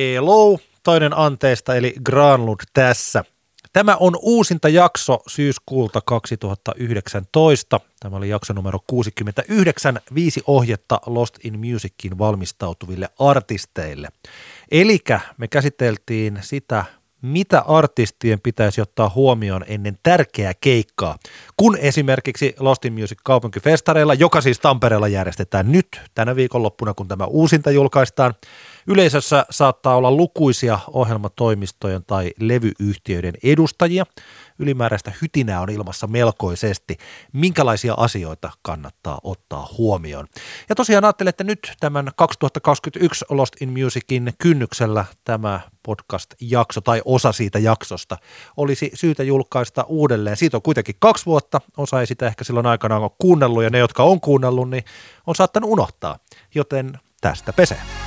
Hello, toinen anteesta eli Granlund tässä. Tämä on uusinta jakso syyskuulta 2019. Tämä oli jakso numero 69, viisi ohjetta Lost in Musicin valmistautuville artisteille. Eli me käsiteltiin sitä, mitä artistien pitäisi ottaa huomioon ennen tärkeää keikkaa, kun esimerkiksi Lost in Music kaupunkifestareilla, joka siis Tampereella järjestetään nyt tänä viikonloppuna, kun tämä uusinta julkaistaan, Yleisössä saattaa olla lukuisia ohjelmatoimistojen tai levyyhtiöiden edustajia. Ylimääräistä hytinää on ilmassa melkoisesti. Minkälaisia asioita kannattaa ottaa huomioon? Ja tosiaan ajattelen, että nyt tämän 2021 Lost in Musicin kynnyksellä tämä podcast-jakso tai osa siitä jaksosta olisi syytä julkaista uudelleen. Siitä on kuitenkin kaksi vuotta, osa ei sitä ehkä silloin aikanaan ole kuunnellut ja ne, jotka on kuunnellut, niin on saattanut unohtaa, joten tästä pesee.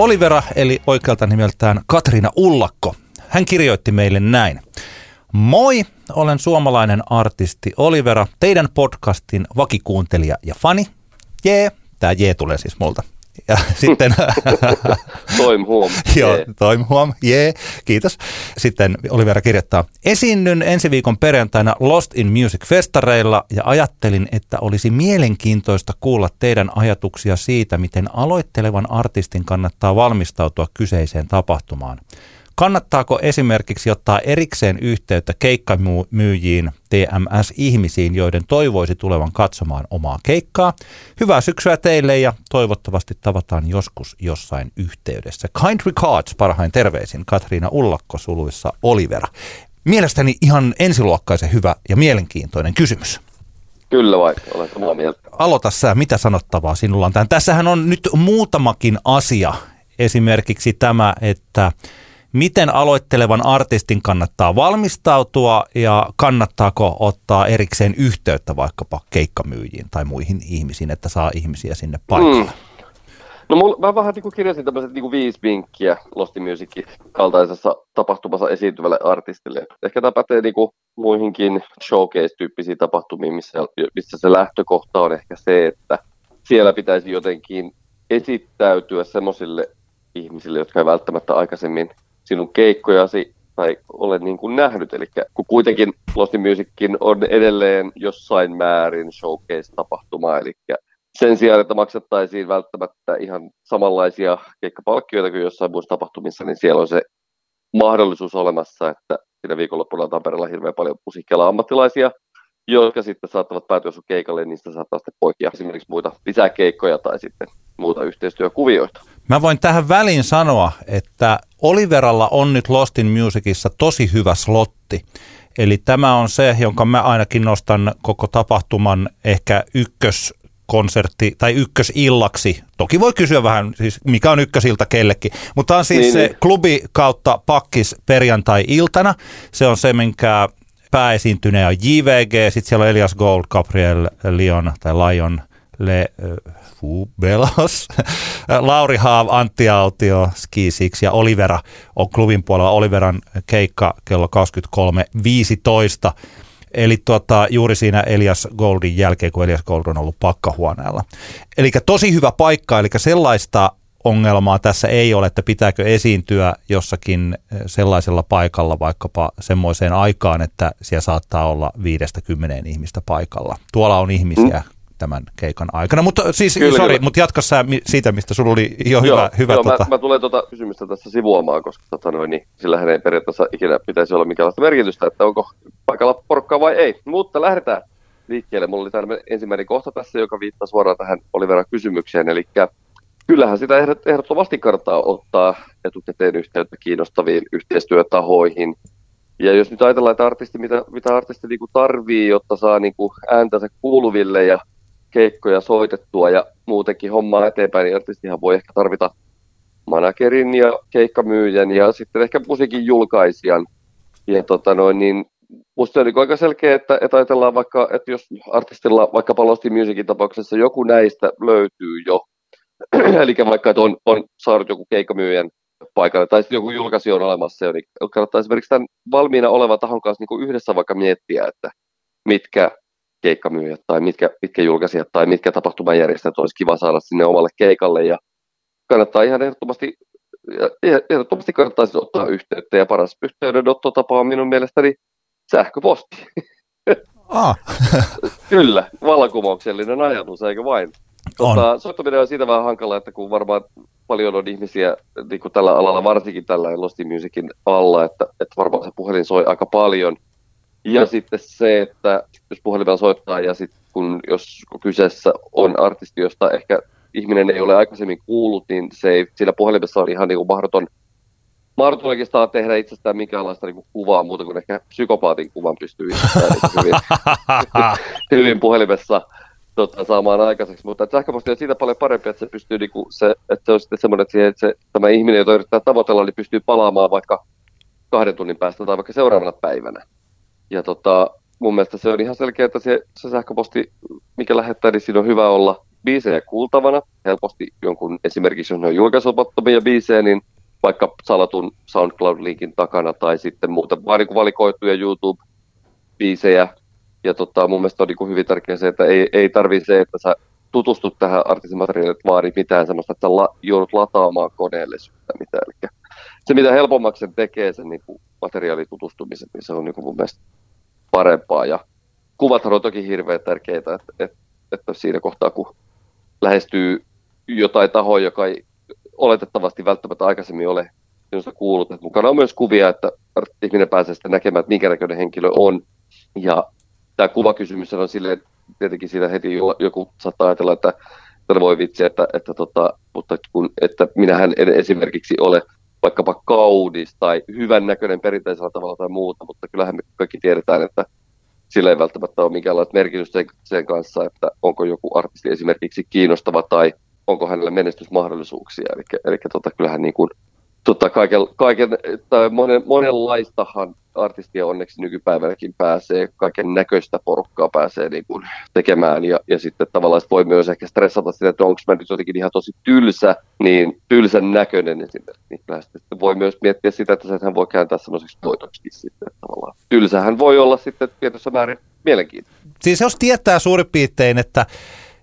Olivera, eli oikealta nimeltään Katriina Ullakko, hän kirjoitti meille näin. Moi, olen suomalainen artisti Olivera, teidän podcastin vakikuuntelija ja fani. Jee, tämä jee tulee siis multa. Ja sitten... toim huom. Joo, toim huom, jee, kiitos. Sitten Olivera kirjoittaa, esiinnyn ensi viikon perjantaina Lost in Music festareilla ja ajattelin, että olisi mielenkiintoista kuulla teidän ajatuksia siitä, miten aloittelevan artistin kannattaa valmistautua kyseiseen tapahtumaan. Kannattaako esimerkiksi ottaa erikseen yhteyttä keikkamyyjiin, TMS-ihmisiin, joiden toivoisi tulevan katsomaan omaa keikkaa? Hyvää syksyä teille ja toivottavasti tavataan joskus jossain yhteydessä. Kind regards, parhain terveisin, Katriina Ullakko suluissa Olivera. Mielestäni ihan ensiluokkaisen hyvä ja mielenkiintoinen kysymys. Kyllä vai, olen samaa mieltä. Aloita sä, mitä sanottavaa sinulla on tämän? Tässähän on nyt muutamakin asia, esimerkiksi tämä, että miten aloittelevan artistin kannattaa valmistautua ja kannattaako ottaa erikseen yhteyttä vaikkapa keikkamyyjiin tai muihin ihmisiin, että saa ihmisiä sinne paikalle? Mm. No mulla, mä vähän niin kuin kirjasin tämmöiset niin kuin viisi vinkkiä Lost Musicin kaltaisessa tapahtumassa esiintyvälle artistille. Ehkä tämä pätee niin kuin muihinkin showcase-tyyppisiin tapahtumiin, missä, missä se lähtökohta on ehkä se, että siellä pitäisi jotenkin esittäytyä semmoisille ihmisille, jotka ei välttämättä aikaisemmin sinun keikkojasi tai olen niin kuin nähnyt. Eli kun kuitenkin Lost Musicin on edelleen jossain määrin showcase-tapahtuma, eli sen sijaan, että maksettaisiin välttämättä ihan samanlaisia keikkapalkkioita kuin jossain muissa tapahtumissa, niin siellä on se mahdollisuus olemassa, että siinä viikonloppuna on Tampereella hirveän paljon musiikkialan ammattilaisia, jotka sitten saattavat päätyä sun keikalle, niin niistä saattaa sitten poikia esimerkiksi muita lisäkeikkoja tai sitten muuta yhteistyökuvioita. Mä voin tähän väliin sanoa, että Oliveralla on nyt Lost in Musicissa tosi hyvä slotti. Eli tämä on se, jonka mä ainakin nostan koko tapahtuman ehkä ykkös konsertti tai ykkösillaksi. Toki voi kysyä vähän, siis mikä on ykkösilta kellekin, mutta on siis niin, se niin. klubi kautta pakkis perjantai-iltana. Se on se, minkä pääesiintyneen on JVG, sitten siellä on Elias Gold, Gabriel Lion tai Lion, Le Fubelos, Lauri Haav, Antti Autio, Ski Six ja Olivera on klubin puolella. Oliveran keikka kello 23.15. Eli tuota, juuri siinä Elias Goldin jälkeen, kun Elias Gold on ollut pakkahuoneella. Eli tosi hyvä paikka, eli sellaista ongelmaa tässä ei ole, että pitääkö esiintyä jossakin sellaisella paikalla vaikkapa semmoiseen aikaan, että siellä saattaa olla viidestä kymmeneen ihmistä paikalla. Tuolla on ihmisiä mm tämän keikan aikana. Mutta siis, kyllä, sorry, kyllä. mutta jatka sä siitä, mistä sulla oli jo joo, hyvä. hyvä joo, tota... mä, mä, tulen tuota kysymystä tässä sivuamaan, koska tota noin, niin, sillähän ei periaatteessa ikinä pitäisi olla minkäänlaista merkitystä, että onko paikalla porukkaa vai ei. Mutta lähdetään liikkeelle. Mulla oli tämmöinen ensimmäinen kohta tässä, joka viittaa suoraan tähän Oliveran kysymykseen, eli kyllähän sitä ehdottomasti kannattaa ottaa etukäteen yhteyttä kiinnostaviin yhteistyötahoihin. Ja jos nyt ajatellaan, että artisti, mitä, mitä artisti niin kuin tarvii, jotta saa niin kuin ääntänsä kuuluville ja keikkoja soitettua ja muutenkin hommaa eteenpäin, niin artistihan voi ehkä tarvita managerin ja keikkamyyjän ja sitten ehkä musiikin julkaisijan. Ja tota noin, niin musta on niin aika selkeä, että, että ajatellaan vaikka, että jos artistilla vaikka Lost Musicin tapauksessa joku näistä löytyy jo, eli vaikka että on, on saanut joku keikkamyyjän paikalle, tai sitten joku julkaisi on olemassa jo, niin kannattaa esimerkiksi tämän valmiina olevan tahon kanssa niin kuin yhdessä vaikka miettiä, että mitkä keikkamyyjät tai mitkä, mitkä julkaisijat tai mitkä tapahtumajärjestäjät olisi kiva saada sinne omalle keikalle ja kannattaa ihan ehdottomasti, ehdottomasti kannattaa siis ottaa yhteyttä ja paras yhteydenottotapa on minun mielestäni sähköposti. Ah. Kyllä, vallankumouksellinen ajatus, eikö vain? Tota, soittaminen on siitä vähän hankala, että kun varmaan paljon on ihmisiä niin kuin tällä alalla, varsinkin tällä Lost Musicin alla, että, että varmaan se puhelin soi aika paljon. Ja sitten se, että jos puhelimella soittaa ja sitten kun jos kyseessä on artisti, josta ehkä ihminen ei ole aikaisemmin kuullut, niin se ei, sillä puhelimessa on ihan niin kuin mahdoton, mahdoton oikeastaan tehdä itsestään minkäänlaista niin kuin kuvaa muuta kuin ehkä psykopaatin kuvan pystyy itsestään niin hyvin, hyvin puhelimessa tota, saamaan aikaiseksi, mutta sähköposti on siitä paljon parempi, että se pystyy niinku, se, että se on sitten semmoinen, että, siihen, että se, tämä ihminen, jota yrittää tavoitella, niin pystyy palaamaan vaikka kahden tunnin päästä tai vaikka seuraavana päivänä. Ja tota, mun mielestä se on ihan selkeä, että se, se sähköposti, mikä lähettää, niin siinä on hyvä olla biisejä kuultavana. Helposti jonkun, esimerkiksi jos ne on julkaisumattomia biisejä, niin vaikka salatun SoundCloud-linkin takana tai sitten muuta, vaan niin valikoituja YouTube-biisejä, ja tota, mun mielestä on niin hyvin tärkeää se, että ei, ei tarvitse se, että sä tutustut tähän artistimateriaaliin, että vaadi mitään sellaista, että la, joudut lataamaan koneelle mitään. Eli se, mitä helpommaksi sen tekee sen niin materiaalitutustumisen, niin se on niin mun mielestä parempaa. Ja kuvat on toki hirveän tärkeitä, että, että, että siinä kohtaa, kun lähestyy jotain tahoa, joka ei oletettavasti välttämättä aikaisemmin ole sinusta kuullut, että mukana on myös kuvia, että ihminen pääsee sitten näkemään, että minkä näköinen henkilö on. Ja tämä kuvakysymys on silleen, tietenkin siitä heti joku saattaa ajatella, että että voi vitsi, että, että, tota, mutta kun, että minähän en esimerkiksi ole vaikkapa kaunis tai hyvän näköinen perinteisellä tavalla tai muuta, mutta kyllähän me kaikki tiedetään, että sillä ei välttämättä ole minkäänlaista merkitystä sen, kanssa, että onko joku artisti esimerkiksi kiinnostava tai onko hänellä menestysmahdollisuuksia. Eli, eli tota, kyllähän niin kuin, tota, kaiken, kaiken, tai monen, monenlaistahan artistia onneksi nykypäivänäkin pääsee, kaiken näköistä porukkaa pääsee niin kuin tekemään ja, ja sitten tavallaan voi myös ehkä stressata sitä, että onko mä nyt jotenkin ihan tosi tylsä, niin tylsän näköinen esimerkiksi. Niin sitten voi myös miettiä sitä, että hän voi kääntää semmoiseksi voitoksi sitten tavallaan. Tylsähän voi olla sitten tietyssä määrin mielenkiintoinen. Siis jos tietää suurin piirtein, että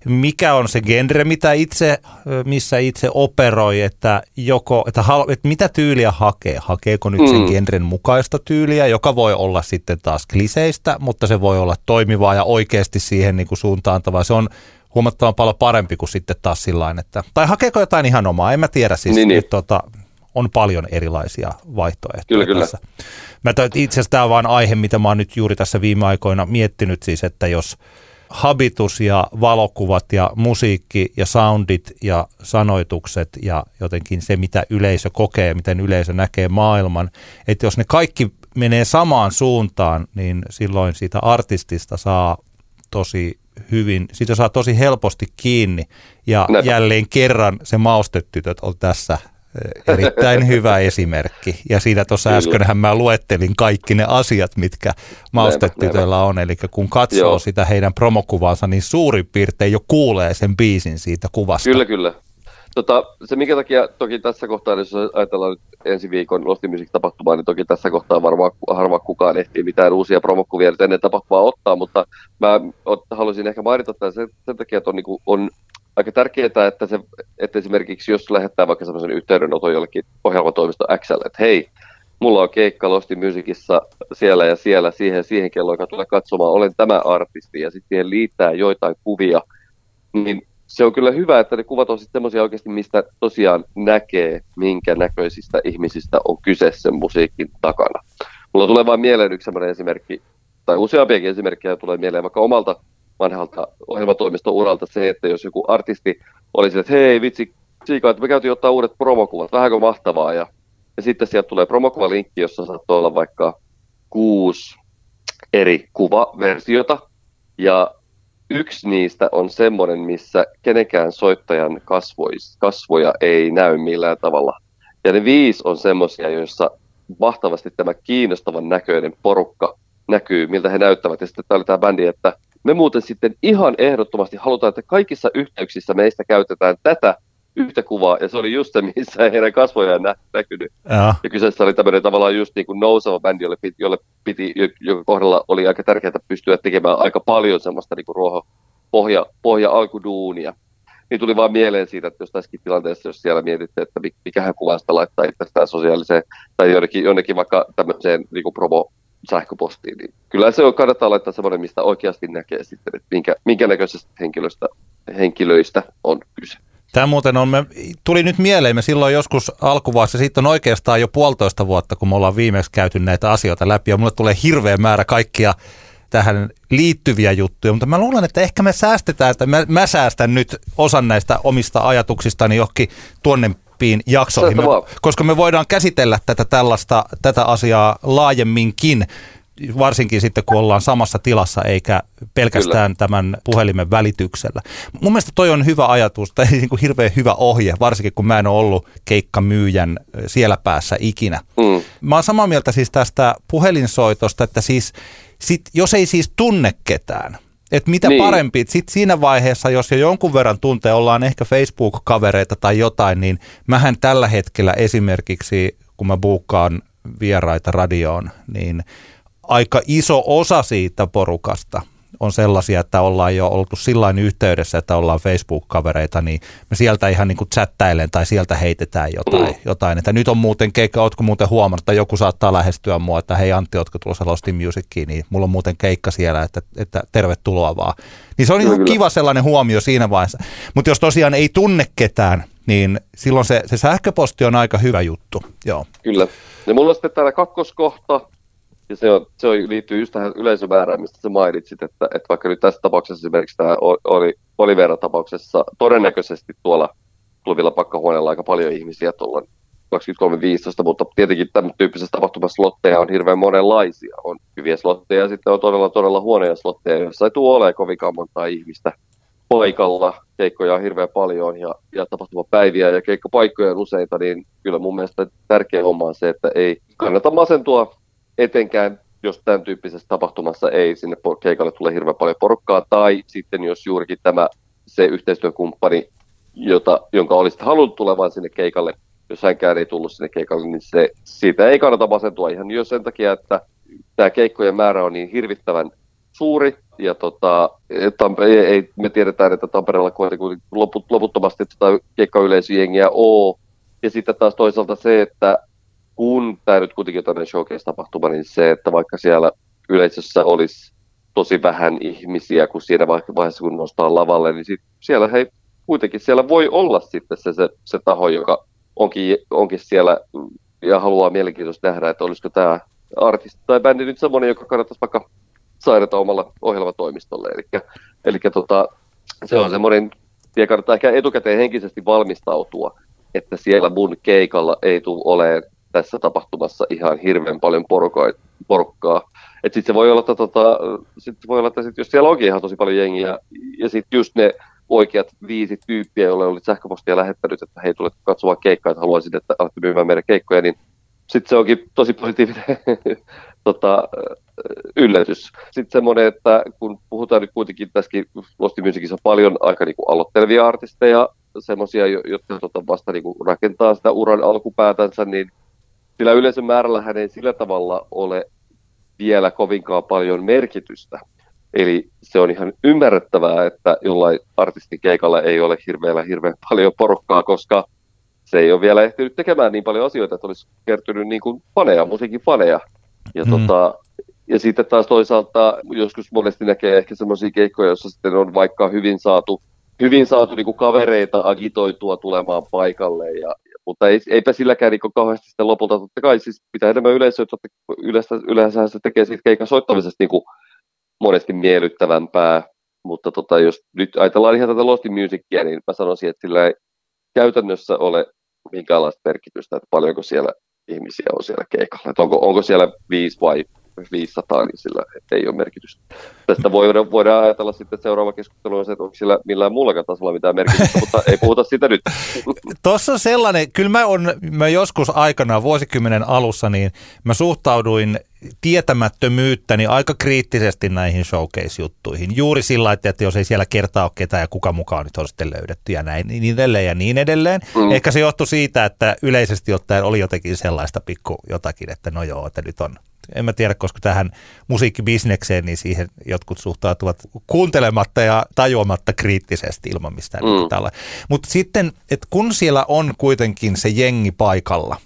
mikä on se genre, mitä itse, missä itse operoi, että, joko, että, että mitä tyyliä hakee. Hakeeko nyt sen mm. genren mukaista tyyliä, joka voi olla sitten taas kliseistä, mutta se voi olla toimivaa ja oikeasti siihen niin kuin suuntaantavaa. Se on huomattavan paljon parempi kuin sitten taas sillä että, tai hakeeko jotain ihan omaa, en mä tiedä siis. Niin, niin. Tota, on paljon erilaisia vaihtoehtoja kyllä, tässä. Mä itse asiassa tämä on vain aihe, mitä mä oon nyt juuri tässä viime aikoina miettinyt siis, että jos – habitus ja valokuvat ja musiikki ja soundit ja sanoitukset ja jotenkin se, mitä yleisö kokee, miten yleisö näkee maailman. Että jos ne kaikki menee samaan suuntaan, niin silloin siitä artistista saa tosi hyvin, siitä saa tosi helposti kiinni. Ja Näin. jälleen kerran se maustetytöt on tässä erittäin hyvä esimerkki. Ja siinä tuossa äskenhän mä luettelin kaikki ne asiat, mitkä maustetytöillä on. Eli kun katsoo Joo. sitä heidän promokuvansa, niin suurin piirtein jo kuulee sen biisin siitä kuvasta. Kyllä, kyllä. Tota, se minkä takia toki tässä kohtaa, jos ajatellaan nyt ensi viikon Lost Music-tapahtumaa, niin toki tässä kohtaa varmaan harva kukaan ehtii mitään uusia promokuvia nyt ennen tapahtumaa ottaa, mutta mä haluaisin ehkä mainita tämän sen, sen takia, että on, niin kuin, on aika tärkeää, että, se, että esimerkiksi jos lähettää vaikka sellaisen yhteydenoton jollekin ohjelmatoimisto XL, että hei, mulla on keikka Losti Musicissa siellä ja siellä siihen siihen kello, joka tulee katsomaan, olen tämä artisti, ja sitten siihen liittää joitain kuvia, niin se on kyllä hyvä, että ne kuvat on sitten semmoisia oikeasti, mistä tosiaan näkee, minkä näköisistä ihmisistä on kyse sen musiikin takana. Mulla tulee vain mieleen yksi esimerkki, tai useampiakin esimerkkejä tulee mieleen vaikka omalta vanhalta ohjelmatoimiston uralta se, että jos joku artisti olisi, että hei vitsi, Siika, että me käytiin ottaa uudet promokuvat, vähänkö mahtavaa, ja, ja sitten sieltä tulee promokuvalinkki, jossa saattaa olla vaikka kuusi eri kuvaversiota, ja yksi niistä on semmoinen, missä kenenkään soittajan kasvois, kasvoja ei näy millään tavalla. Ja ne viisi on semmoisia, joissa mahtavasti tämä kiinnostavan näköinen porukka näkyy, miltä he näyttävät. Ja sitten tämä oli tämä bändi, että me muuten sitten ihan ehdottomasti halutaan, että kaikissa yhteyksissä meistä käytetään tätä yhtä kuvaa, ja se oli just se, missä ei heidän kasvojaan nä- näkynyt. Ja. ja kyseessä oli tämmöinen tavallaan just niin kuin nouseva bändi, jolle piti, jolle piti, joka kohdalla oli aika tärkeää pystyä tekemään aika paljon semmoista niin kuin ruoho, pohja, pohja alkuduunia. Niin tuli vaan mieleen siitä, että jos tässäkin tilanteessa, jos siellä mietitte, että mikähän kuvasta laittaa itsestään sosiaaliseen tai jonnekin, jonnekin vaikka tämmöiseen niin kuin promo sähköpostiin, niin kyllä se on, kannattaa laittaa semmoinen, mistä oikeasti näkee sitten, että minkä, minkä näköisestä henkilöistä, henkilöistä on kyse. Tämä muuten on, me, tuli nyt mieleen, me silloin joskus alkuvaiheessa, siitä on oikeastaan jo puolitoista vuotta, kun me ollaan viimeksi käyty näitä asioita läpi, ja mulle tulee hirveä määrä kaikkia tähän liittyviä juttuja, mutta mä luulen, että ehkä me säästetään, että mä, mä säästän nyt osan näistä omista ajatuksistani johonkin tuonnempiin jaksoihin, me, koska me voidaan käsitellä tätä tällaista, tätä asiaa laajemminkin varsinkin sitten kun ollaan samassa tilassa eikä pelkästään Kyllä. tämän puhelimen välityksellä. Mun mielestä toi on hyvä ajatus tai niin kuin hirveän hyvä ohje, varsinkin kun mä en ole ollut keikkamyyjän siellä päässä ikinä. Mm. Mä oon samaa mieltä siis tästä puhelinsoitosta, että siis sit, jos ei siis tunne ketään, että mitä niin. parempi, sitten siinä vaiheessa, jos jo jonkun verran tuntee, ollaan ehkä Facebook-kavereita tai jotain, niin mähän tällä hetkellä esimerkiksi, kun mä buukkaan vieraita radioon, niin aika iso osa siitä porukasta on sellaisia, että ollaan jo oltu sillä yhteydessä, että ollaan Facebook-kavereita, niin me sieltä ihan niin kuin chattailen tai sieltä heitetään jotain. Mm. jotain. Että nyt on muuten keikka, ootko muuten huomannut, että joku saattaa lähestyä mua, että hei Antti, ootko tulossa Lost in Musiciin, niin mulla on muuten keikka siellä, että, että tervetuloa vaan. Niin se on ihan kiva sellainen huomio siinä vaiheessa. Mutta jos tosiaan ei tunne ketään, niin silloin se, se sähköposti on aika hyvä juttu. Joo. Kyllä. Ja mulla on sitten täällä kakkoskohta, ja se, on, se on, liittyy just tähän yleisömäärään, mistä sä mainitsit, että, että vaikka nyt tässä tapauksessa esimerkiksi tämä oli Olivera-tapauksessa todennäköisesti tuolla klubilla pakkahuoneella aika paljon ihmisiä tuolla 23.15, mutta tietenkin tämän tyyppisessä tapahtumassa slotteja on hirveän monenlaisia. On hyviä slotteja ja sitten on todella todella huonoja slotteja, joissa ei tule olemaan kovinkaan montaa ihmistä paikalla. Keikkoja on hirveän paljon ja, ja tapahtumapäiviä ja keikkapaikkoja on useita, niin kyllä mun mielestä tärkeä homma on se, että ei kannata masentua etenkään jos tämän tyyppisessä tapahtumassa ei sinne keikalle tule hirveän paljon porukkaa, tai sitten jos juurikin tämä se yhteistyökumppani, jota, jonka olisit halunnut tulevan sinne keikalle, jos hänkään ei tullut sinne keikalle, niin se, siitä ei kannata masentua ihan jo sen takia, että tämä keikkojen määrä on niin hirvittävän suuri, ja tota, ei, ei, me tiedetään, että Tampereella kuitenkin loput, loputtomasti tota keikkayleisöjengiä on, ja sitten taas toisaalta se, että kun tämä nyt kuitenkin on showcase-tapahtuma, niin se, että vaikka siellä yleisössä olisi tosi vähän ihmisiä, kun siinä vaiheessa kun nostaa lavalle, niin sit siellä hei, kuitenkin siellä voi olla sitten se, se, se taho, joka onkin, onkin siellä ja haluaa mielenkiintoista nähdä, että olisiko tämä artisti tai bändi nyt semmoinen, joka kannattaisi vaikka sairata omalla ohjelmatoimistolle. Eli, eli tota, se on semmoinen, ja kannattaa ehkä etukäteen henkisesti valmistautua, että siellä mun keikalla ei tule olemaan tässä tapahtumassa ihan hirveän paljon porukkaa. Et sit se voi olla, että, tota, sit voi olla, että sit, jos siellä onkin ihan tosi paljon jengiä, ja sitten just ne oikeat viisi tyyppiä, joille olit sähköpostia lähettänyt, että hei, tulet katsomaan keikkaa, että haluaisit, että alatte myymään meidän keikkoja, niin sitten se onkin tosi positiivinen tota, yllätys. Sitten semmoinen, että kun puhutaan nyt kuitenkin tässäkin Lost Musicissa paljon aika niin kuin aloittelevia artisteja, semmoisia, jotka tota, vasta niin kuin rakentaa sitä uran alkupäätänsä, niin sillä yleisön määrällähän ei sillä tavalla ole vielä kovinkaan paljon merkitystä. Eli se on ihan ymmärrettävää, että jollain artistin keikalla ei ole hirveellä hirveän paljon porukkaa, koska se ei ole vielä ehtinyt tekemään niin paljon asioita, että olisi kertynyt niin kuin faneja, musiikin faneja. Ja, mm. tota, ja sitten taas toisaalta joskus monesti näkee ehkä semmoisia keikkoja, joissa sitten on vaikka hyvin saatu, hyvin saatu niin kuin kavereita agitoitua tulemaan paikalle ja, mutta ei, eipä silläkään niin kauheasti sitten lopulta, totta kai siis pitää enemmän yleisöä, että yleensä, yleensä se tekee siitä keikan soittamisesta niin kuin monesti miellyttävämpää, mutta tota, jos nyt ajatellaan ihan tätä Lost Musicia, niin mä sanoisin, että sillä ei käytännössä ole minkäänlaista merkitystä, että paljonko siellä ihmisiä on siellä keikalla, että onko, onko siellä viisi vai 500, niin sillä ei ole merkitystä. Tästä voidaan, voidaan ajatella sitten seuraava keskustelu on se, että onko sillä millään muullakaan tasolla mitään merkitystä, mutta ei puhuta sitä nyt. Tuossa on sellainen, kyllä mä, on, mä joskus aikana vuosikymmenen alussa, niin mä suhtauduin tietämättömyyttäni aika kriittisesti näihin showcase-juttuihin. Juuri sillä että jos ei siellä kertaa ole ketään ja kuka mukaan nyt on sitten löydetty ja näin, niin edelleen ja niin edelleen. Mm. Ehkä se johtui siitä, että yleisesti ottaen oli jotenkin sellaista pikku jotakin, että no joo, että nyt on en mä tiedä, koska tähän musiikkibisnekseen, niin siihen jotkut suhtautuvat kuuntelematta ja tajuamatta kriittisesti ilman mistään niin mm. tällä. Mutta sitten, että kun siellä on kuitenkin se jengi paikalla,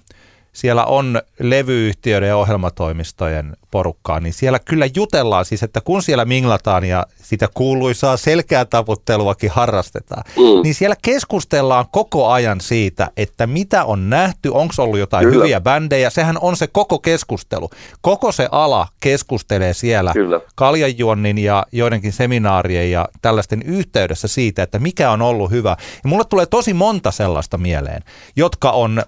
siellä on levyyhtiöiden ja ohjelmatoimistojen porukkaa, niin siellä kyllä jutellaan siis, että kun siellä minglataan ja sitä kuuluisaa selkeää taputteluakin harrastetaan, mm. niin siellä keskustellaan koko ajan siitä, että mitä on nähty, onko ollut jotain kyllä. hyviä bändejä, sehän on se koko keskustelu. Koko se ala keskustelee siellä kyllä. kaljanjuonnin ja joidenkin seminaarien ja tällaisten yhteydessä siitä, että mikä on ollut hyvä. Ja mulle tulee tosi monta sellaista mieleen, jotka on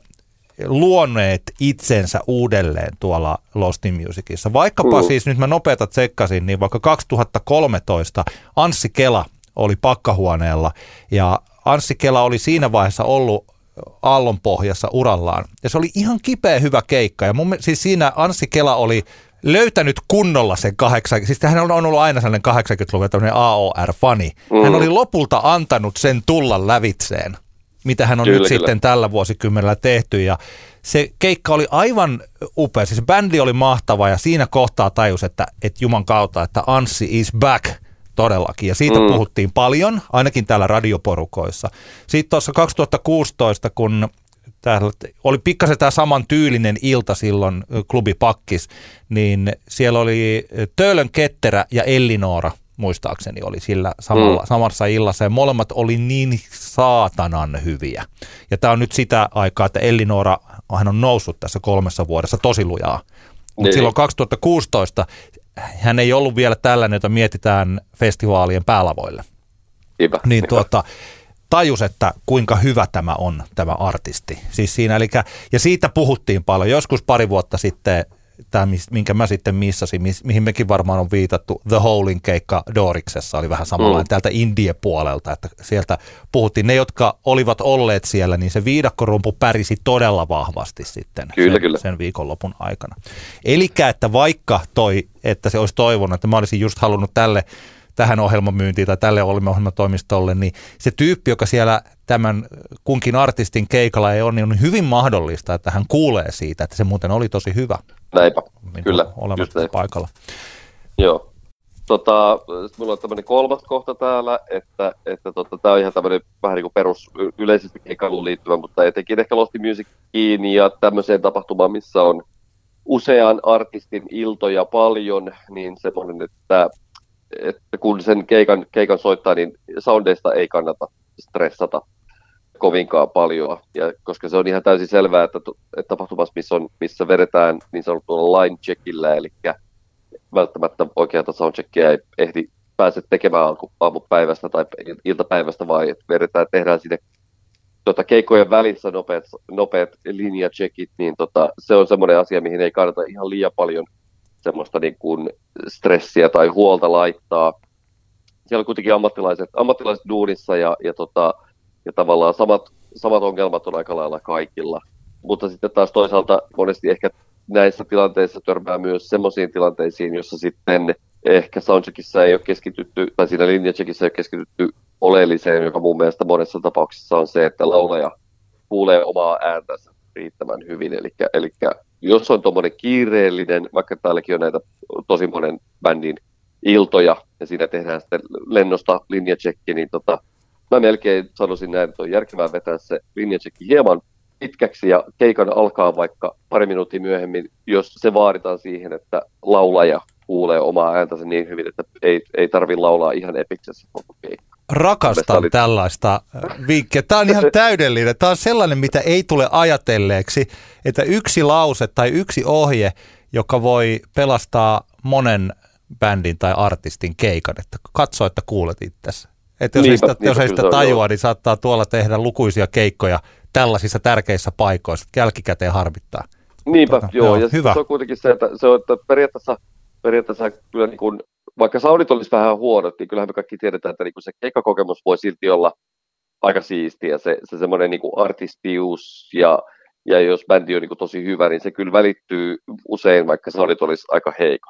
luoneet itsensä uudelleen tuolla Lost in Musicissa. Vaikkapa mm. siis, nyt mä nopeata tsekkasin, niin vaikka 2013 Anssi Kela oli pakkahuoneella ja Anssi Kela oli siinä vaiheessa ollut aallonpohjassa urallaan. Ja se oli ihan kipeä hyvä keikka. Ja mun, siis siinä Anssi Kela oli löytänyt kunnolla sen 80, siis hän on ollut aina sellainen 80-luvun tämmöinen AOR-fani. Mm. Hän oli lopulta antanut sen tulla lävitseen mitä hän on kyllä, nyt kyllä. sitten tällä vuosikymmenellä tehty. Ja se keikka oli aivan upea. Siis bändi oli mahtava ja siinä kohtaa tajus, että, että Juman kautta, että Anssi is back todellakin. Ja siitä mm. puhuttiin paljon, ainakin täällä radioporukoissa. Sitten tuossa 2016, kun täällä oli pikkasen tämä saman tyylinen ilta silloin klubi Pakkis, niin siellä oli Töölön Ketterä ja Ellinora – muistaakseni oli sillä samalla, mm. samassa illassa ja molemmat oli niin saatanan hyviä. Ja tämä on nyt sitä aikaa, että Ellinora hän on noussut tässä kolmessa vuodessa tosi lujaa. Mutta niin. silloin 2016 hän ei ollut vielä tällainen, jota mietitään festivaalien päälavoille. Ipä, niin tuota, tajus, että kuinka hyvä tämä on, tämä artisti. Siis siinä, eli, ja siitä puhuttiin paljon. Joskus pari vuotta sitten tämä, minkä mä sitten missasin, mihin mekin varmaan on viitattu, The Holein keikka Doriksessa oli vähän samalla mm. täältä Indie-puolelta, että sieltä puhuttiin. Ne, jotka olivat olleet siellä, niin se viidakkorumpu pärisi todella vahvasti sitten kyllä, sen, kyllä. sen viikonlopun aikana. Eli että vaikka toi, että se olisi toivonut, että mä olisin just halunnut tälle tähän ohjelmamyyntiin tai tälle ohjelmatoimistolle, niin se tyyppi, joka siellä tämän kunkin artistin keikalla ei ole, niin on hyvin mahdollista, että hän kuulee siitä, että se muuten oli tosi hyvä. Näinpä, niin kyllä. Olemassa paikalla. Joo. Tota, mulla on tämmöinen kolmas kohta täällä, että, että tota, tämä on ihan tämmöinen vähän niin kuin perus yleisesti keikkailuun liittyvä, mutta etenkin ehkä Losti Musiciin ja tämmöiseen tapahtumaan, missä on usean artistin iltoja paljon, niin semmoinen, että että kun sen keikan, keikan soittaa, niin soundeista ei kannata stressata kovinkaan paljon, ja koska se on ihan täysin selvää, että, että tapahtumassa, missä, on, missä vedetään niin sanotulla line checkillä, eli välttämättä oikeata soundcheckia ei ehdi pääse tekemään alku, aamupäivästä tai iltapäivästä, vaan että vedetään, tehdään sinne tota, keikkojen välissä nopeat, nopeat linjacheckit, niin tota, se on semmoinen asia, mihin ei kannata ihan liian paljon – semmoista niin kuin stressiä tai huolta laittaa. Siellä on kuitenkin ammattilaiset, ammattilaiset duunissa ja, ja, tota, ja tavallaan samat, samat ongelmat on aika lailla kaikilla. Mutta sitten taas toisaalta monesti ehkä näissä tilanteissa törmää myös semmoisiin tilanteisiin, jossa sitten ehkä soundcheckissa ei ole keskitytty, tai siinä linjacheckissä ei ole keskitytty oleelliseen, joka mun mielestä monessa tapauksessa on se, että laulaja kuulee omaa ääntänsä riittävän hyvin. Eli, eli jos on tuommoinen kiireellinen, vaikka täälläkin on näitä tosi monen bändin iltoja, ja siinä tehdään sitten lennosta linjatsekki, niin tota, mä melkein sanoisin näin, että on järkevää vetää se linjatsekki hieman pitkäksi ja keikan alkaa vaikka pari minuuttia myöhemmin, jos se vaaditaan siihen, että laulaja kuulee omaa ääntänsä niin hyvin, että ei, ei tarvi laulaa ihan epiksessä koko keikka. Rakastan oli... tällaista äh, vinkkiä. Tämä on ihan täydellinen. Tämä on sellainen, mitä ei tule ajatelleeksi, että yksi lause tai yksi ohje, joka voi pelastaa monen bändin tai artistin keikan, että katso, että kuulet itsesi. Että jos, niinpä, ei sitä, jos ei sitä tajua, niin saattaa tuolla tehdä lukuisia keikkoja tällaisissa tärkeissä paikoissa, että jälkikäteen harmittaa. Niinpä, tuota, joo, joo, ja hyvä. se on kuitenkin se, että, se on, että periaatteessa, periaatteessa kyllä niin kuin vaikka soundit olisi vähän huonot, niin kyllähän me kaikki tiedetään, että niin kuin se keikkakokemus voi silti olla aika siistiä. Se, se semmoinen niin kuin artistius ja, ja jos bändi on niin kuin tosi hyvä, niin se kyllä välittyy usein, vaikka soundit olisi aika heikko.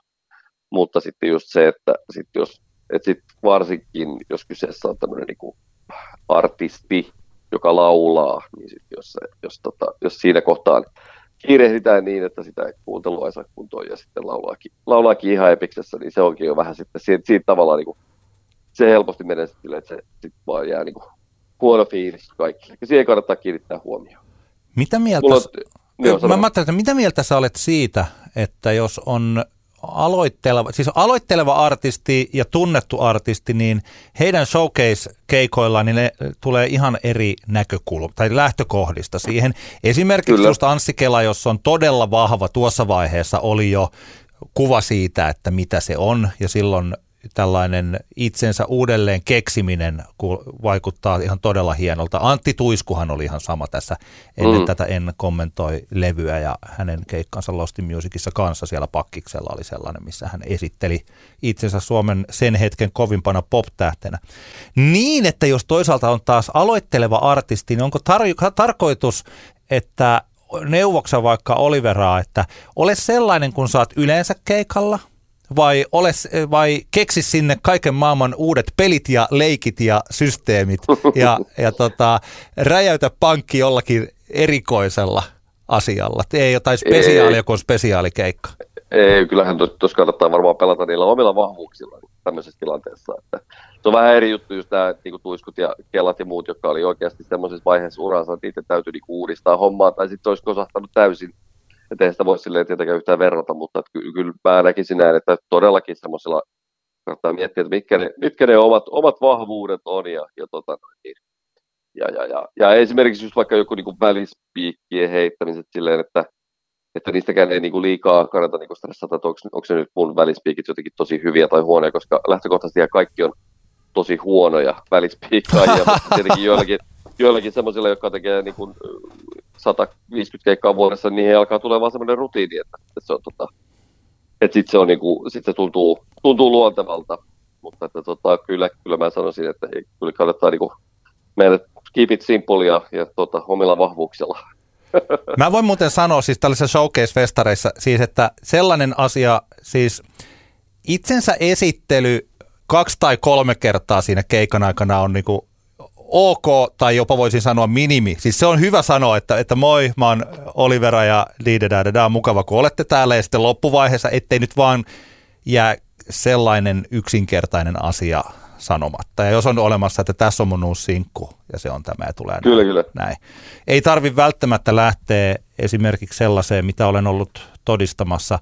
Mutta sitten just se, että sit jos, että sit varsinkin, jos kyseessä on tämmöinen niin artisti, joka laulaa, niin sit jos, jos, tota, jos siinä kohtaan kiirehditään niin, että sitä kuuntelua ei saa kuntoon ja sitten laulaakin, laulaakin ihan epiksessä, niin se onkin jo vähän sitten siitä, siitä tavalla niin kuin, se helposti menee sitten, että se sitten vaan jää niin kuin, huono fiilis kaikille. Ja siihen kannattaa kiinnittää huomioon. Mitä mieltä, Mulla, niin, mä, mä että mitä mieltä sä olet siitä, että jos on aloitteleva, siis aloitteleva artisti ja tunnettu artisti, niin heidän showcase-keikoillaan niin ne tulee ihan eri näkökulma tai lähtökohdista siihen. Esimerkiksi Kyllä. just Anssi Kela, jos on todella vahva tuossa vaiheessa, oli jo kuva siitä, että mitä se on ja silloin tällainen itsensä uudelleen keksiminen vaikuttaa ihan todella hienolta. Antti Tuiskuhan oli ihan sama tässä ennen mm. tätä, en kommentoi levyä ja hänen keikkansa Lost Musicissa kanssa siellä Pakkiksella oli sellainen, missä hän esitteli itsensä Suomen sen hetken kovimpana pop-tähtenä. Niin, että jos toisaalta on taas aloitteleva artisti, niin onko tar- tarkoitus, että neuvoksa vaikka Oliveraa, että ole sellainen kun saat yleensä keikalla – vai, ole, vai keksi sinne kaiken maailman uudet pelit ja leikit ja systeemit ja, ja tota, räjäytä pankki jollakin erikoisella asialla. Tee jotain spesiaalia kuin spesiaalikeikka. Ei, kyllähän tuossa kannattaa varmaan pelata niillä omilla vahvuuksilla tämmöisessä tilanteessa. Että se on vähän eri juttu just nämä niin tuiskut ja kelat ja muut, jotka oli oikeasti semmoisessa vaiheessa uransa, että itse täytyy niin uudistaa hommaa, tai sitten olisi kosahtanut täysin että ei sitä voi silleen tietenkään yhtään verrata, mutta että ky- kyllä mä näkisin näin, että todellakin semmoisella kannattaa miettiä, että mitkä ne, mitkä ne omat, omat vahvuudet on ja, ja, tota, niin, ja, ja, ja, ja, esimerkiksi just vaikka joku niin välispiikkien heittämiset silleen, että, että niistäkään ei niin kuin liikaa kannata niin stressata, että onko, onko se nyt mun välispiikit jotenkin tosi hyviä tai huonoja, koska lähtökohtaisesti kaikki on tosi huonoja välispiikkaajia, mutta tietenkin joillakin, joillakin semmoisilla, jotka tekee niin kuin 150 keikkaa vuodessa, niin alkaa tulemaan semmoinen rutiini, että, että se on tota, että sit se, on niinku, sit se tuntuu, tuntuu luontevalta. Mutta että tota, kyllä, kyllä mä sanoisin, että kyllä kannattaa niinku mennä keep it simple ja, ja tota, omilla vahvuuksilla. Mä voin muuten sanoa siis tällaisissa showcase-festareissa, siis että sellainen asia, siis itsensä esittely kaksi tai kolme kertaa siinä keikan aikana on niinku ok, tai jopa voisin sanoa minimi. Siis se on hyvä sanoa, että, että moi, mä oon Olivera ja Liidedädä, mukava kun olette täällä. Ja sitten loppuvaiheessa, ettei nyt vaan jää sellainen yksinkertainen asia sanomatta. Ja jos on olemassa, että tässä on mun uusi sinkku ja se on tämä ja tulee kyllä, näin. Kyllä. näin. Ei tarvi välttämättä lähteä esimerkiksi sellaiseen, mitä olen ollut todistamassa,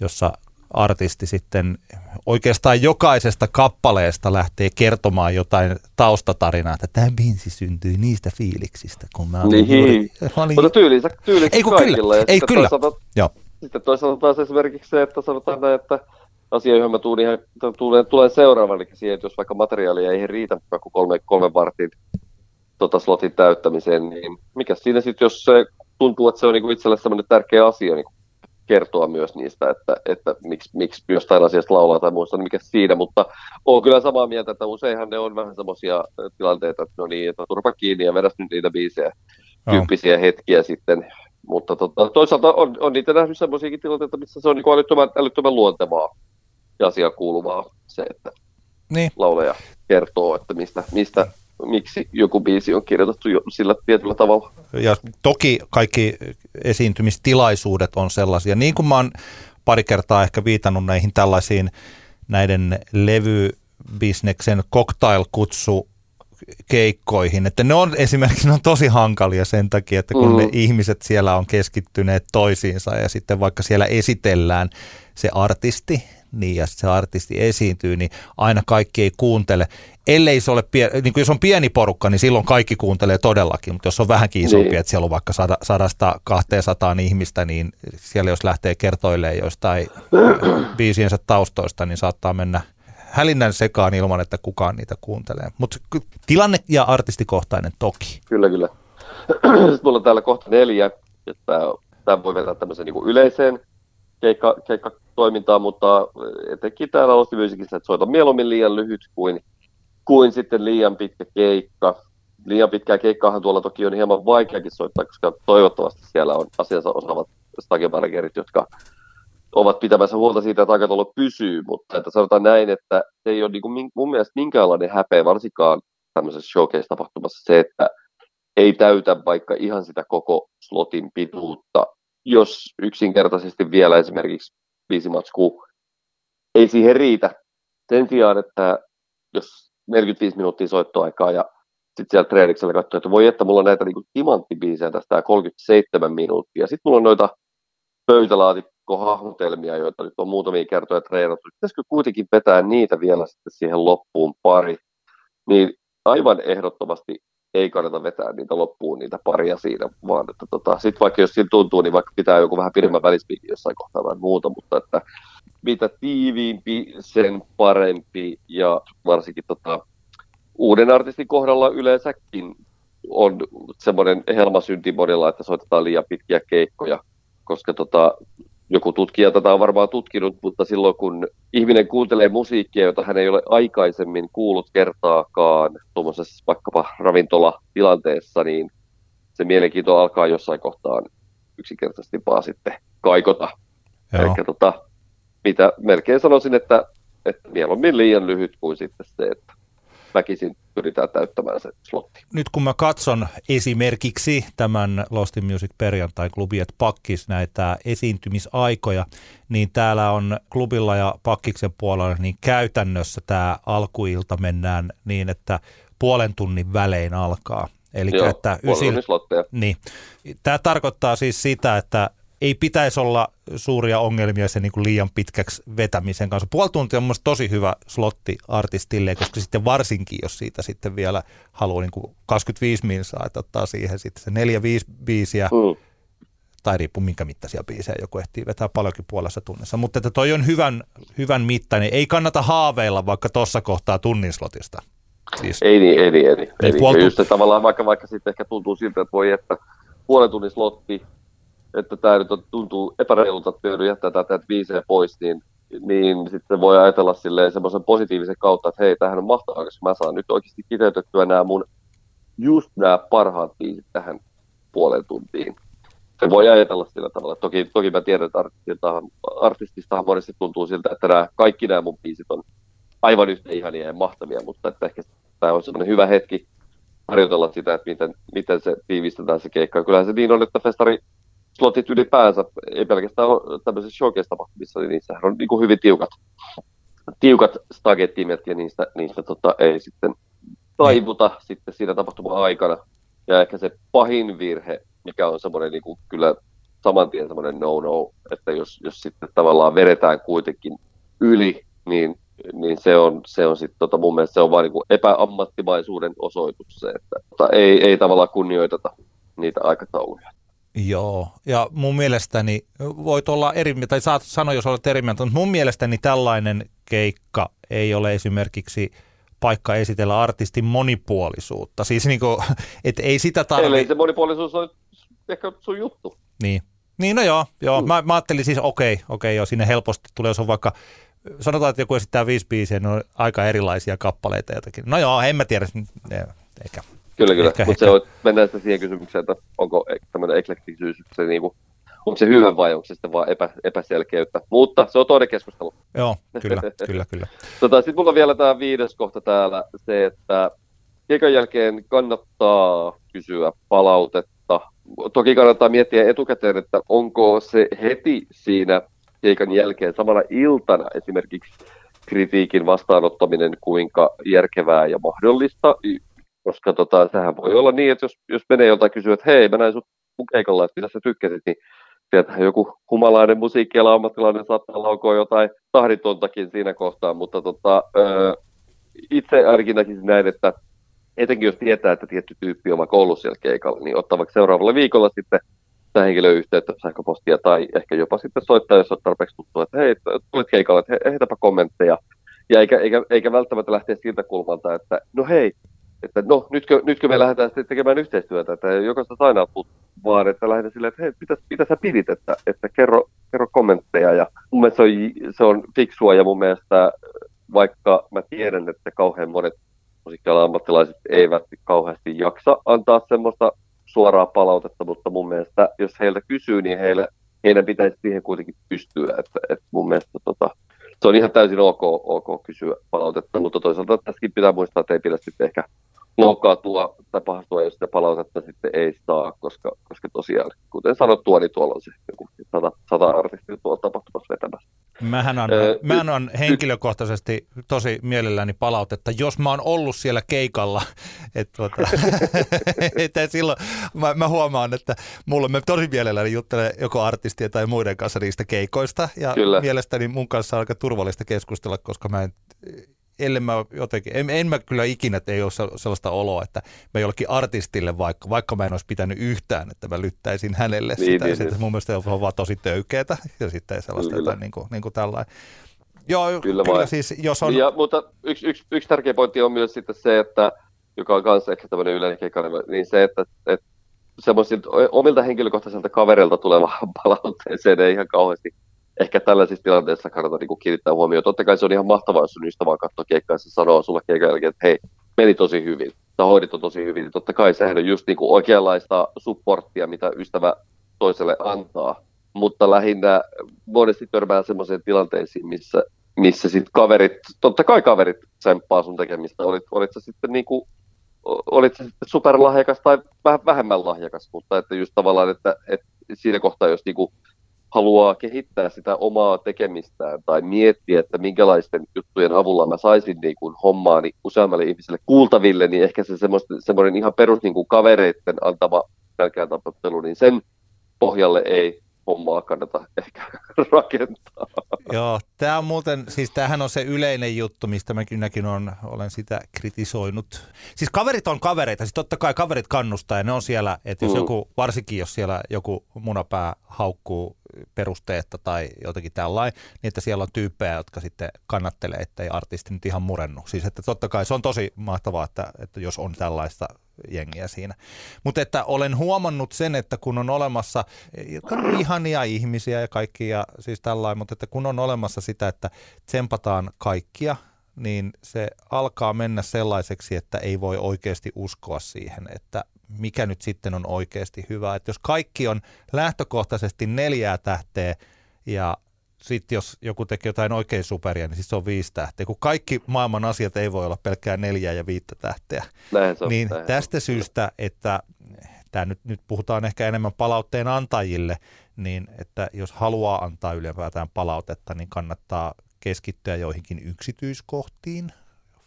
jossa artisti sitten oikeastaan jokaisesta kappaleesta lähtee kertomaan jotain taustatarinaa, että tämä biisi syntyi niistä fiiliksistä, kun mä olin niin. juuri... Olin... Mutta tyylinsä, tyylinsä ei, kaikilla. Kyllä. Ei kyllä. Toisaalta, Joo. Sitten toisaalta taas esimerkiksi se, että sanotaan näin, että asia, johon mä tuun ihan, tulen, tulen seuraavan, eli siihen, että jos vaikka materiaalia ei riitä kuin kolme, kolme vartin tota slotin täyttämiseen, niin mikä siinä sitten, jos se tuntuu, että se on niinku itselle sellainen tärkeä asia, niin kertoa myös niistä, että, että miksi, miksi jostain asiasta laulaa tai muista, niin mikä siinä, mutta on kyllä samaa mieltä, että useinhan ne on vähän semmoisia tilanteita, että no niin, että turpa kiinni ja vedä nyt niitä biisejä, tyyppisiä oh. hetkiä sitten, mutta tota, toisaalta on, on niitä nähnyt semmoisiakin tilanteita, missä se on niin älyttömän, älyttömän luontevaa ja asiaan kuuluvaa se, että niin. lauleja kertoo, että mistä, mistä miksi joku biisi on kirjoitettu jo sillä tietyllä tavalla. Ja toki kaikki esiintymistilaisuudet on sellaisia, niin kuin mä oon pari kertaa ehkä viitannut näihin tällaisiin näiden levybisneksen cocktail-kutsu keikkoihin, että ne on esimerkiksi ne on tosi hankalia sen takia, että kun mm. ne ihmiset siellä on keskittyneet toisiinsa ja sitten vaikka siellä esitellään se artisti, niin ja se artisti esiintyy, niin aina kaikki ei kuuntele. Ellei se ole, pie- niin kuin jos on pieni porukka, niin silloin kaikki kuuntelee todellakin, mutta jos on vähänkin isompi, niin. että siellä on vaikka sadasta 200 ihmistä, niin siellä jos lähtee kertoilemaan jostain biisiensä taustoista, niin saattaa mennä hälinnän sekaan ilman, että kukaan niitä kuuntelee. Mutta tilanne ja artistikohtainen toki. Kyllä, kyllä. Sitten mulla on täällä kohta neljä, että tämä voi vetää tämmöisen niin yleiseen keikka, keikkatoimintaa, mutta etenkin täällä Lost Musicissa, että soita mieluummin liian lyhyt kuin, kuin sitten liian pitkä keikka. liian pitkää keikkaahan tuolla toki on hieman vaikeakin soittaa, koska toivottavasti siellä on asiansa osaavat stagemanagerit, jotka ovat pitämässä huolta siitä, että aikataulu pysyy, mutta että sanotaan näin, että se ei ole niin kuin mun mielestä minkäänlainen häpeä, varsinkaan tämmöisessä showcase-tapahtumassa se, että ei täytä vaikka ihan sitä koko slotin pituutta, jos yksinkertaisesti vielä esimerkiksi viisi matskua ei siihen riitä. Sen sijaan, että jos 45 minuuttia soittoaikaa ja sitten siellä treeniksellä katsoo, että voi että mulla on näitä niin timanttibiisejä tästä 37 minuuttia. Sitten mulla on noita pöytälaatikkohahmotelmia, joita nyt on muutamia kertoja treenattu. Pitäisikö kuitenkin vetää niitä vielä sitten siihen loppuun pari? Niin aivan ehdottomasti ei kannata vetää niitä loppuun, niitä paria siinä, vaan että tota, sit vaikka jos siinä tuntuu, niin vaikka pitää joku vähän pidemmän välispiikin jossain kohtaa vähän muuta, mutta että mitä tiiviimpi, sen parempi, ja varsinkin tota, uuden artistin kohdalla yleensäkin on semmoinen helmasynti monilla, että soitetaan liian pitkiä keikkoja, koska tota, joku tutkija tätä on varmaan tutkinut, mutta silloin kun ihminen kuuntelee musiikkia, jota hän ei ole aikaisemmin kuullut kertaakaan tuommoisessa vaikkapa ravintolatilanteessa, niin se mielenkiinto alkaa jossain kohtaan yksinkertaisesti vaan sitten kaikota. Eli tota, mitä melkein sanoisin, että, että mieluummin liian lyhyt kuin sitten se, että väkisin pyritään täyttämään se slotti. Nyt kun mä katson esimerkiksi tämän Lost in Music perjantai klubi, että pakkis näitä esiintymisaikoja, niin täällä on klubilla ja pakkiksen puolella niin käytännössä tämä alkuilta mennään niin, että puolen tunnin välein alkaa. Eli Joo, että ysil... niin. Tämä tarkoittaa siis sitä, että ei pitäisi olla suuria ongelmia sen niin kuin liian pitkäksi vetämisen kanssa. Puoli tuntia on mielestäni tosi hyvä slotti artistille, koska sitten varsinkin, jos siitä sitten vielä haluaa niin kuin 25 minsaa, että ottaa siihen sitten se 4-5 biisiä, mm. tai riippuu minkä mittaisia biisejä joku ehtii vetää paljonkin puolessa tunnissa. Mutta että toi on hyvän, hyvän mittainen. Ei kannata haaveilla vaikka tuossa kohtaa tunnin slotista. Siis, ei niin, ei niin, ei niin. Ei, niin. Just tavallaan vaikka, vaikka sitten ehkä tuntuu siltä, että voi että puolen tunnin slotti, että tämä nyt on, tuntuu epäreilulta, että joudun jättää tätä viiseen pois, niin, niin sitten voi ajatella semmoisen positiivisen kautta, että hei, tähän on mahtavaa, koska mä saan nyt oikeasti kiteytettyä nämä mun just nämä parhaat biisit tähän puolen tuntiin. Se voi ajatella sillä tavalla. Toki, toki mä tiedän, että artistista, artistista monesti tuntuu siltä, että nämä, kaikki nämä mun biisit on aivan yhtä ihania ja mahtavia, mutta että ehkä tämä on semmoinen hyvä hetki harjoitella sitä, että miten, miten se tiivistetään se keikka. Kyllähän se niin on, että festari slotit ylipäänsä, ei pelkästään tämmöisissä showcase-tapahtumissa, niin niissähän on niin kuin hyvin tiukat, tiukat stagettimet ja niistä, niistä tota, ei sitten taivuta niin. sitten siinä tapahtuman aikana. Ja ehkä se pahin virhe, mikä on semmoinen niin kuin kyllä saman tien semmoinen no-no, että jos, jos sitten tavallaan vedetään kuitenkin yli, niin, niin se on, se on sitten tota, mun mielestä se on vain niin epäammattimaisuuden osoitus se, että tota, ei, ei tavallaan kunnioiteta niitä aikatauluja. Joo, ja mun mielestäni voit olla eri tai saat sanoa, jos olet eri mieltä, mutta mun mielestäni tällainen keikka ei ole esimerkiksi paikka esitellä artistin monipuolisuutta. Siis niin kuin, et ei sitä tarvitse. Eli se monipuolisuus on ehkä sun juttu. Niin. Niin, no joo, joo. Mm. Mä, mä ajattelin siis, okei, okay, okei, okay, joo, sinne helposti tulee, jos on vaikka, sanotaan, että joku esittää viisi biisiä, ne on aika erilaisia kappaleita jotakin. No joo, en mä tiedä, ehkä Kyllä, kyllä. Mutta se on, mennään sitten siihen kysymykseen, että onko e- tämmöinen eklektisyys, se niinku, onko se hyvä vai onko se sitten vaan epä, epäselkeyttä. Mutta se on toinen keskustelu. Joo, kyllä, kyllä, kyllä. Tota, sitten mulla on vielä tämä viides kohta täällä, se, että keikan jälkeen kannattaa kysyä palautetta. Toki kannattaa miettiä etukäteen, että onko se heti siinä keikan jälkeen samana iltana esimerkiksi kritiikin vastaanottaminen kuinka järkevää ja mahdollista koska tota, sehän voi olla niin, että jos, jos menee joltain kysyä, että hei, mä näin sut keikalla, että mitä sä tykkäsit, niin sieltähän joku humalainen musiikkiala ammattilainen saattaa laukoa jotain tahditontakin siinä kohtaa, mutta tota, ö, itse ainakin näkisin näin, että etenkin jos tietää, että tietty tyyppi on vaikka ollut siellä keikalla, niin ottaa vaikka seuraavalla viikolla sitten sitä henkilöä yhteyttä sähköpostia tai ehkä jopa sitten soittaa, jos on tarpeeksi tuttu, että hei, tulit keikalle, että he, heitäpä kommentteja. Ja eikä, eikä, eikä välttämättä lähteä siltä kulmalta, että no hei, että no, nytkö, nytkö me lähdetään sitten tekemään yhteistyötä, että jokaista sainaaput, vaan että lähdetään silleen, että hei, mitä, mitä sä pidit, että, että kerro, kerro kommentteja. Ja mun mielestä se on, se on fiksua ja mun mielestä vaikka mä tiedän, että kauhean monet musiikkialan ammattilaiset eivät kauheasti jaksa antaa semmoista suoraa palautetta, mutta mun mielestä, jos heiltä kysyy, niin heille, heidän pitäisi siihen kuitenkin pystyä. Että, että mun mielestä tota, se on ihan täysin ok, ok kysyä palautetta, mutta toisaalta tässäkin pitää muistaa, että ei pidä sitten ehkä loukkaantua tai pahastua, jos sitä palautetta sitten ei saa, koska, koska tosiaan, kuten sanottua, niin tuolla on se joku sata, sata artistia tuolla tapahtumassa vetämässä. Mähän annan, öö, mä annan henkilökohtaisesti tosi mielelläni palautetta, jos mä oon ollut siellä keikalla. Et, tuota, et, silloin mä, mä, huomaan, että mulle mä tosi mielelläni juttelen joko artistien tai muiden kanssa niistä keikoista. Ja Kyllä. mielestäni mun kanssa on aika turvallista keskustella, koska mä en ellei mä jotenkin, en, en mä kyllä ikinä, että ei ole sellaista oloa, että mä jollekin artistille vaikka, vaikka mä en olisi pitänyt yhtään, että mä lyttäisin hänelle niin, sitä. Niin, sitä niin. Mun mielestä on vaan tosi töykeetä ja sitten sellaista kyllä. jotain niin kuin, niin kuin tällainen. Joo, kyllä, kyllä siis, jos on... Ja, mutta yksi, yksi, yksi tärkeä pointti on myös sitten se, että joka on kanssa ehkä tämmöinen yleinen keikkainen, niin se, että, että semmoisilta omilta henkilökohtaiselta kavereilta tuleva palautteeseen ei ihan kauheasti ehkä tällaisissa tilanteissa kannata niin kiinnittää huomioon. Totta kai se on ihan mahtavaa, jos sun ystävä katsoo keikkaa ja sanoo sulle keikan jälkeen, että hei, meni tosi hyvin, sä hoidit on tosi hyvin. Totta kai sehän on just niin kuin oikeanlaista supporttia, mitä ystävä toiselle antaa. Mutta lähinnä monesti törmää sellaiseen tilanteisiin, missä, missä sitten kaverit, totta kai kaverit tsemppaa sun tekemistä. Olit, olit sä sitten niin kuin olit sitten superlahjakas tai vähän vähemmän lahjakas, mutta että just tavallaan, että, että siinä kohtaa, jos niinku haluaa kehittää sitä omaa tekemistään tai miettiä, että minkälaisten juttujen avulla mä saisin niin kuin hommaani useammalle ihmiselle kuultaville, niin ehkä se semmoinen ihan perus niin kuin kavereiden antama pelkään tapattelu, niin sen pohjalle ei hommaa kannata ehkä rakentaa. Joo, tämä on muuten, siis tämähän on se yleinen juttu, mistä mäkin on, olen sitä kritisoinut. Siis kaverit on kavereita, siis totta kai kaverit kannustaa ja ne on siellä, että jos mm. joku, varsinkin jos siellä joku munapää haukkuu perusteetta tai jotenkin tällainen, niin että siellä on tyyppejä, jotka sitten kannattelee, että ei artisti nyt ihan murennu. Siis että totta kai se on tosi mahtavaa, että, että jos on tällaista jengiä siinä. Mutta että olen huomannut sen, että kun on olemassa, jotka on ihania ihmisiä ja kaikki ja siis tällainen, mutta että kun on olemassa sitä, että tsempataan kaikkia, niin se alkaa mennä sellaiseksi, että ei voi oikeasti uskoa siihen, että mikä nyt sitten on oikeasti hyvä. Että jos kaikki on lähtökohtaisesti neljää tähteä ja sitten jos joku tekee jotain oikein superia, niin siis se on viisi tähteä. Kun kaikki maailman asiat ei voi olla pelkkää neljää ja viittä tähteä. Näin se on, niin näin tästä on. syystä, että tämä nyt, nyt puhutaan ehkä enemmän palautteen antajille, niin että jos haluaa antaa ylipäätään palautetta, niin kannattaa keskittyä joihinkin yksityiskohtiin,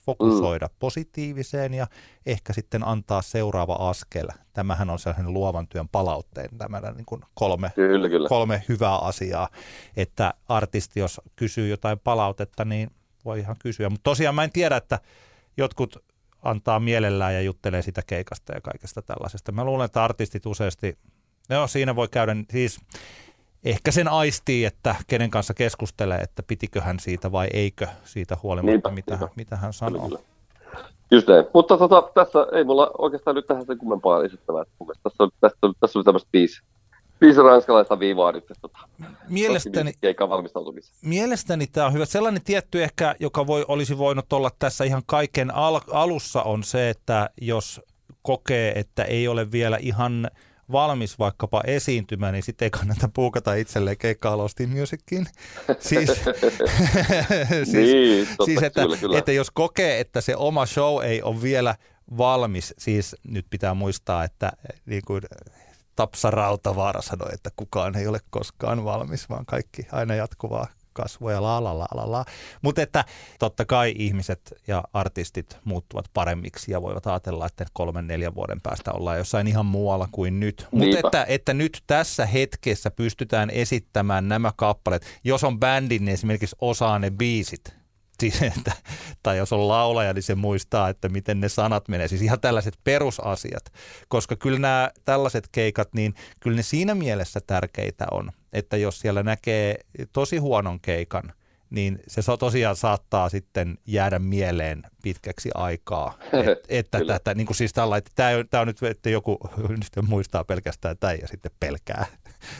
fokusoida mm. positiiviseen ja ehkä sitten antaa seuraava askel. Tämähän on sellainen luovan työn palautteen, tämä niin kuin kolme, kyllä, kyllä. kolme hyvää asiaa, että artisti, jos kysyy jotain palautetta, niin voi ihan kysyä. Mutta tosiaan mä en tiedä, että jotkut antaa mielellään ja juttelee sitä keikasta ja kaikesta tällaisesta. Mä luulen, että artistit useasti, no siinä voi käydä, siis ehkä sen aistii, että kenen kanssa keskustelee, että pitikö hän siitä vai eikö siitä huolimatta, niinpä, mitä, niinpä. mitä hän sanoo. Kyllä, Just näin. Mutta tota, tässä ei mulla oikeastaan nyt tähän sen kummempaa esittävää. Tässä oli, tässä oli, tässä oli tämmöistä viisi, viisi ranskalaista viivaa nyt. Tota, mielestäni, mielestäni tämä on hyvä. Sellainen tietty ehkä, joka voi, olisi voinut olla tässä ihan kaiken al- alussa on se, että jos kokee, että ei ole vielä ihan – valmis vaikkapa esiintymään, niin sitten ei kannata puukata itselleen keikkaa Lost in Musicin. Siis, siis, niin, siis että, kyllä, kyllä. että jos kokee, että se oma show ei ole vielä valmis, siis nyt pitää muistaa, että niin kuin Tapsa Rautavaara sanoi, että kukaan ei ole koskaan valmis, vaan kaikki aina jatkuvaa kasvua ja la la la la la. Mutta että totta kai ihmiset ja artistit muuttuvat paremmiksi ja voivat ajatella, että kolmen neljän vuoden päästä ollaan jossain ihan muualla kuin nyt. Mutta että, että nyt tässä hetkessä pystytään esittämään nämä kappaleet. Jos on bändin, niin esimerkiksi osaa ne biisit Siis, että, tai jos on laulaja, niin se muistaa, että miten ne sanat menee. Siis ihan tällaiset perusasiat, koska kyllä nämä tällaiset keikat, niin kyllä ne siinä mielessä tärkeitä on, että jos siellä näkee tosi huonon keikan, niin se tosiaan saattaa sitten jäädä mieleen pitkäksi aikaa. Et, että tätä, niin kuin siis tällä, että tämä, on, tämä on nyt, että joku nyt muistaa pelkästään tämä ja sitten pelkää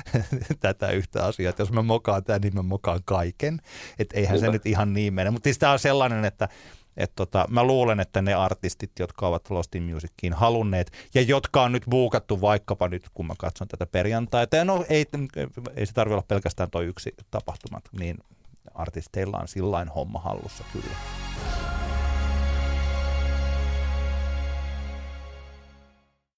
tätä yhtä asiaa. Että jos mä mokaan tämän, niin mä mokaan kaiken. Että eihän Kyllä. se nyt ihan niin mene. Mutta siis tämä on sellainen, että Et tota, mä luulen, että ne artistit, jotka ovat Lost in Musiciin halunneet ja jotka on nyt buukattu vaikkapa nyt, kun mä katson tätä perjantaita, ja no ei, ei se tarvitse olla pelkästään toi yksi tapahtuma, niin artisteilla on sillain homma hallussa kyllä.